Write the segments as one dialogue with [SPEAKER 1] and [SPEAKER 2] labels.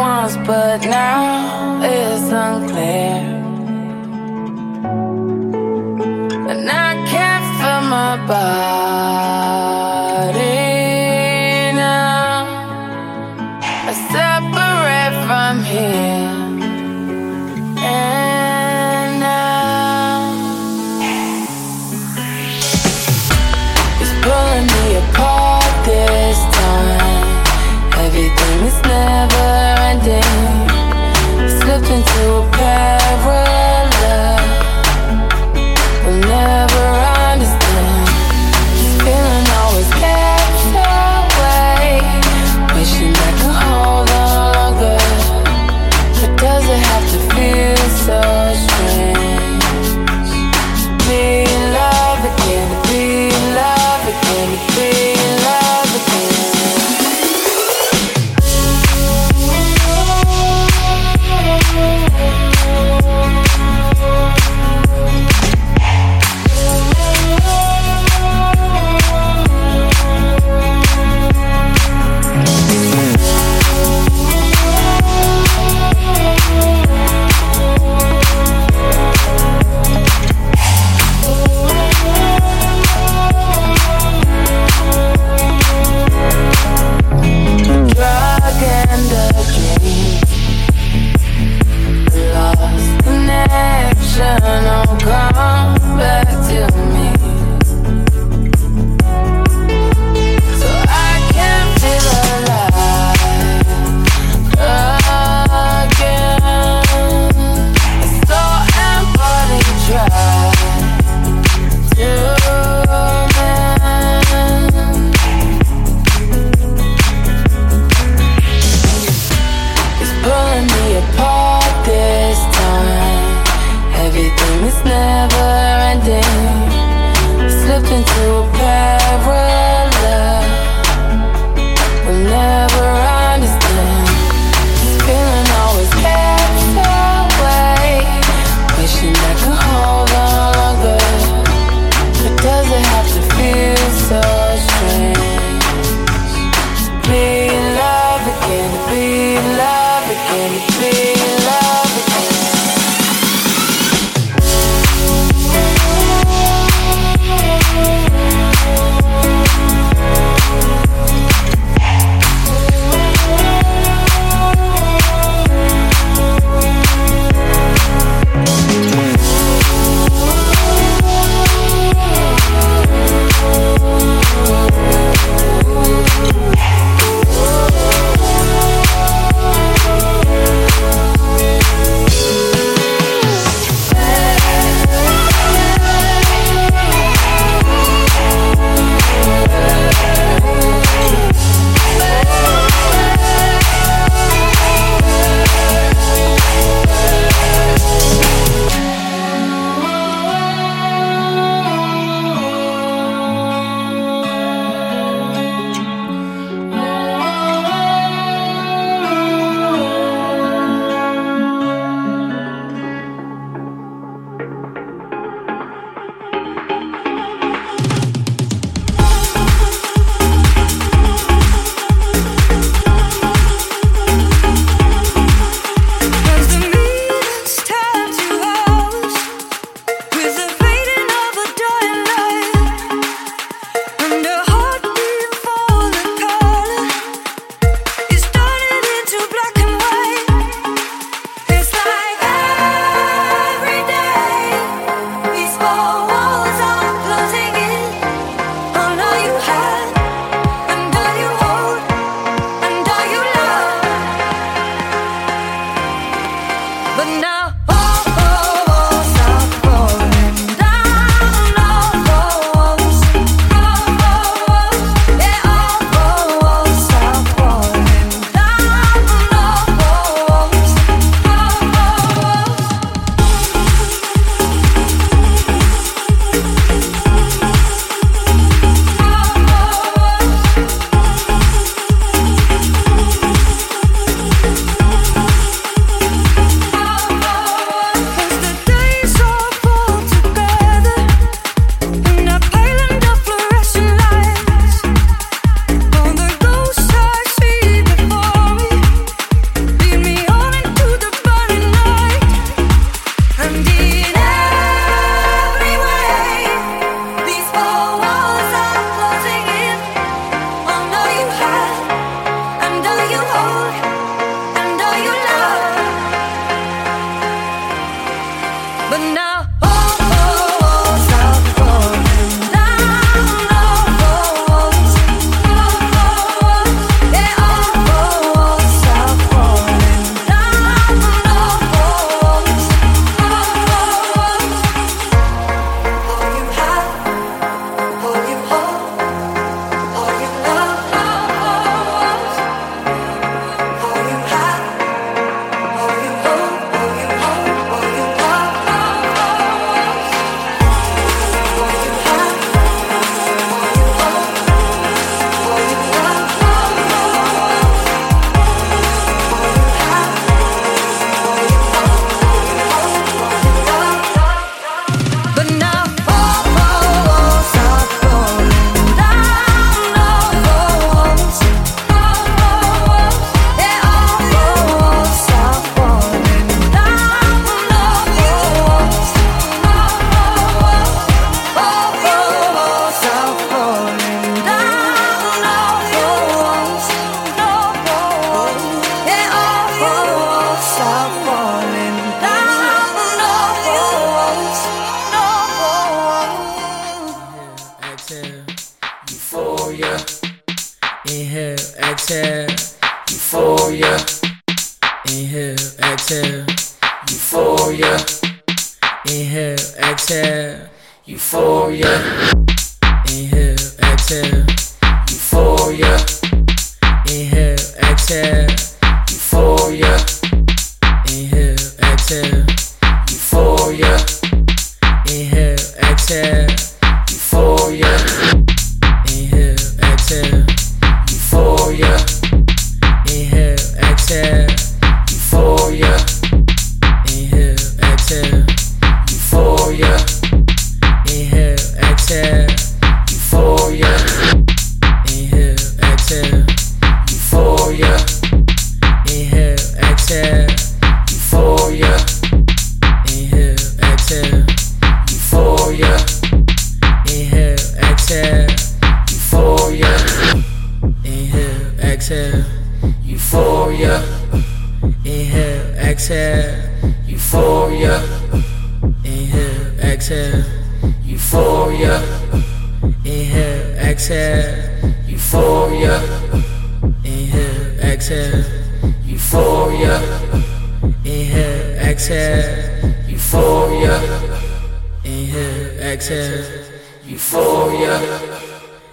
[SPEAKER 1] once, but now it's unclear. And I can't feel my body. baby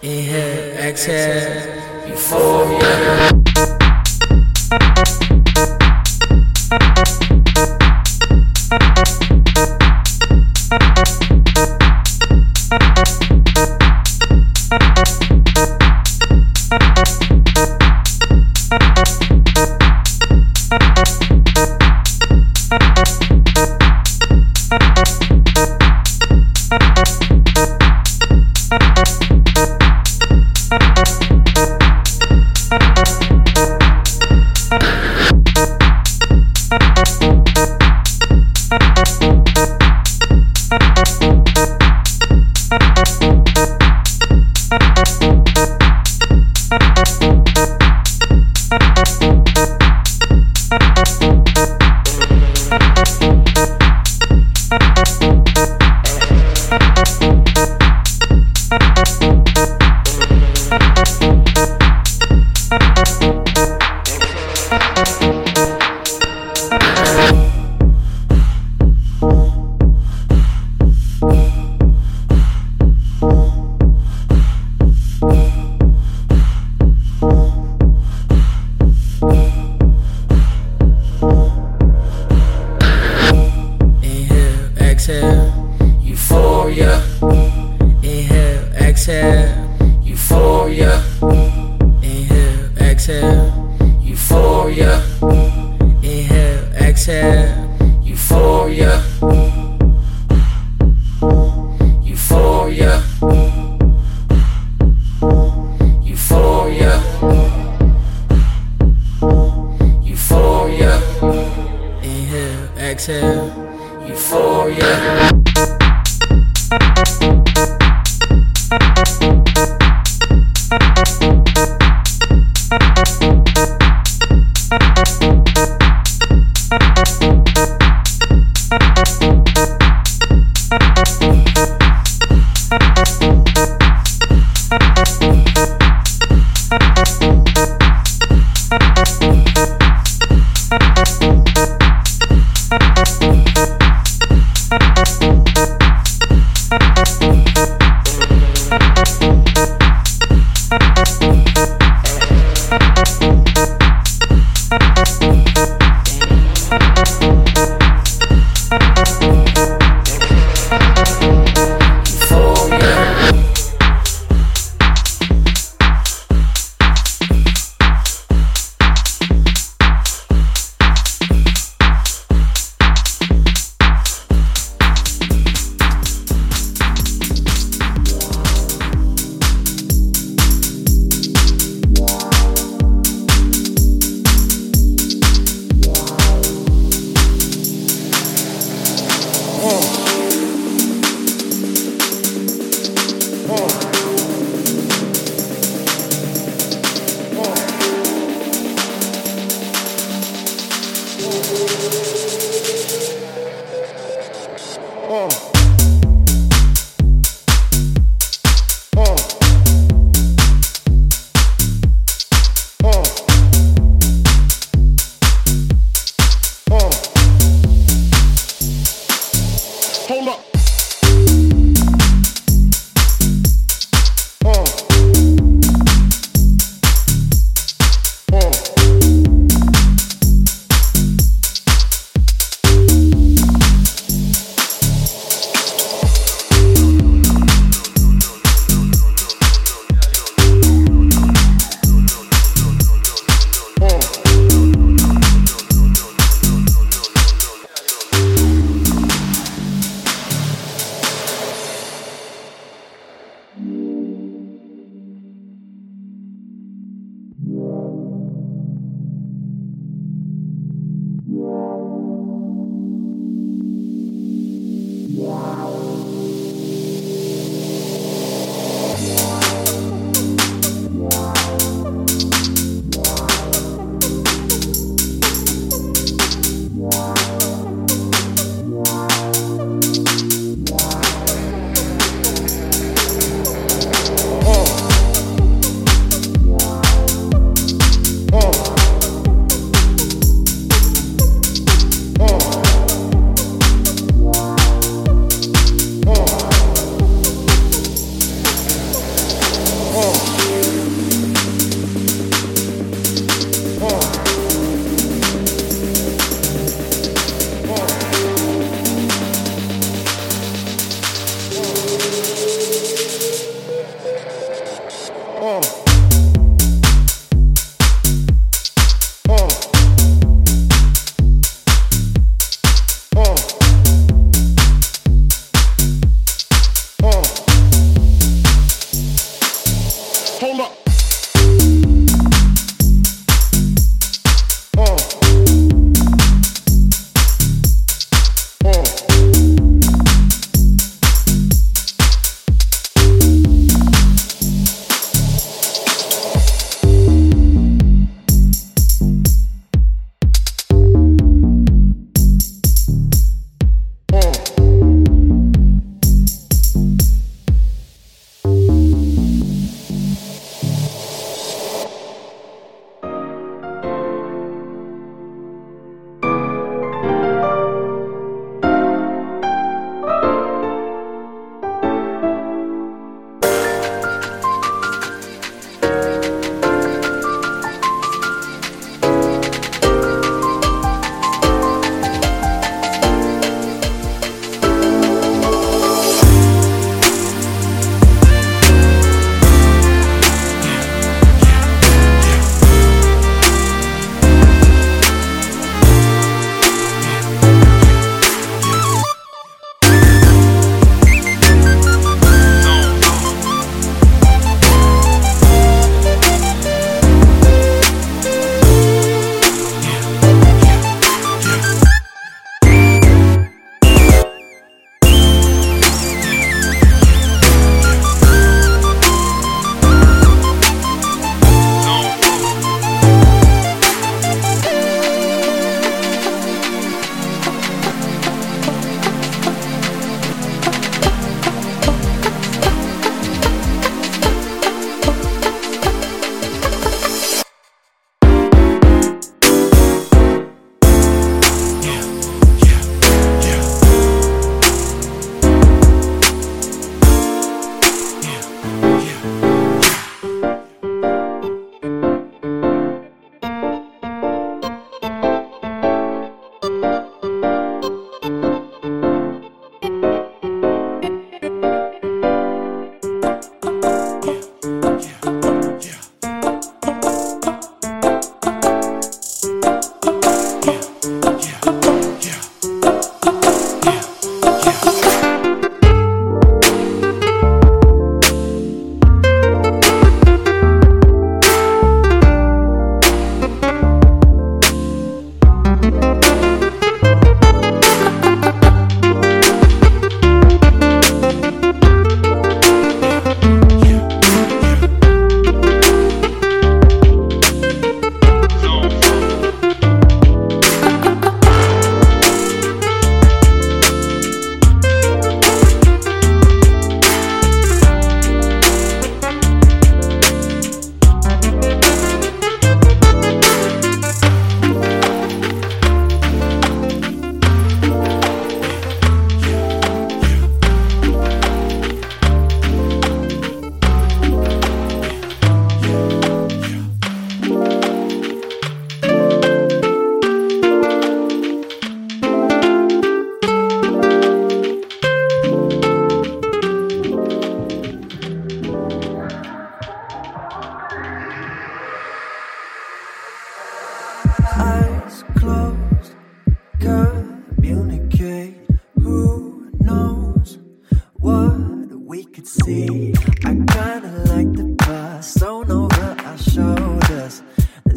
[SPEAKER 2] Inhale, exhale, euphoria.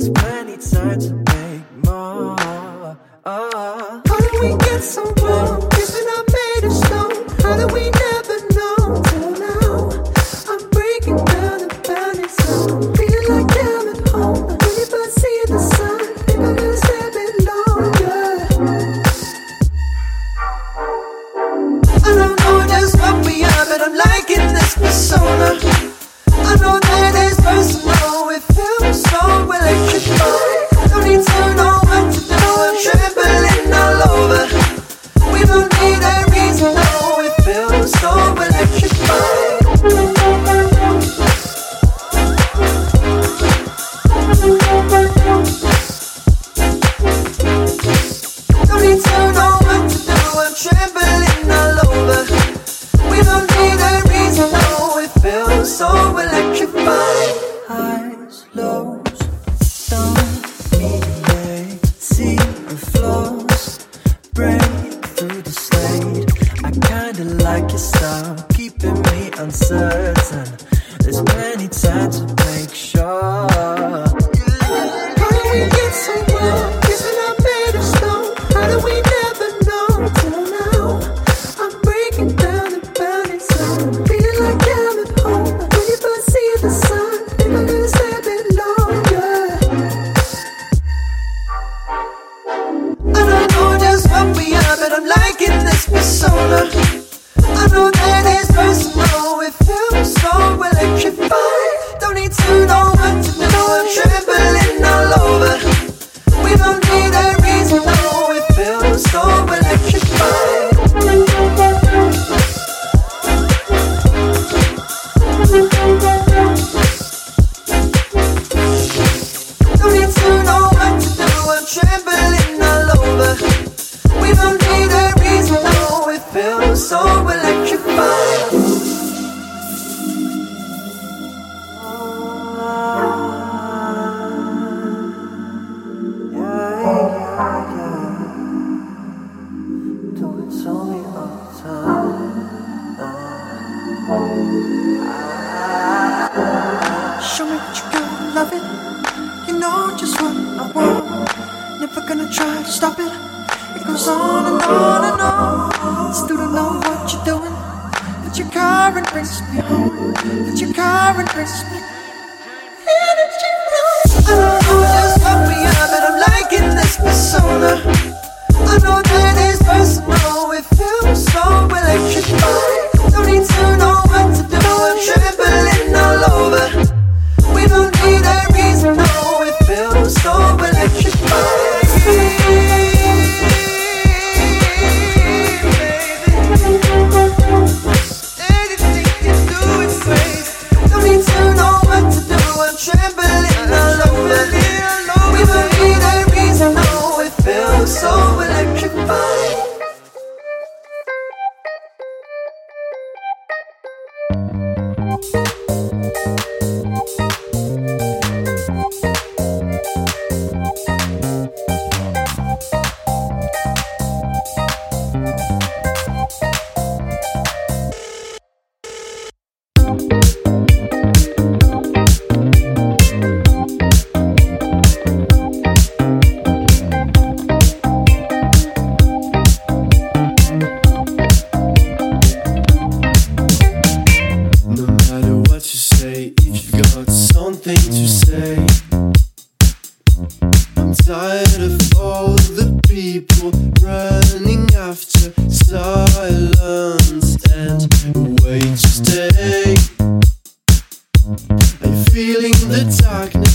[SPEAKER 2] Plenty time to make more. Oh.
[SPEAKER 3] How do we get so wrong? Isn't our made of stone? How do we?
[SPEAKER 4] way to stay. Are you feeling the darkness?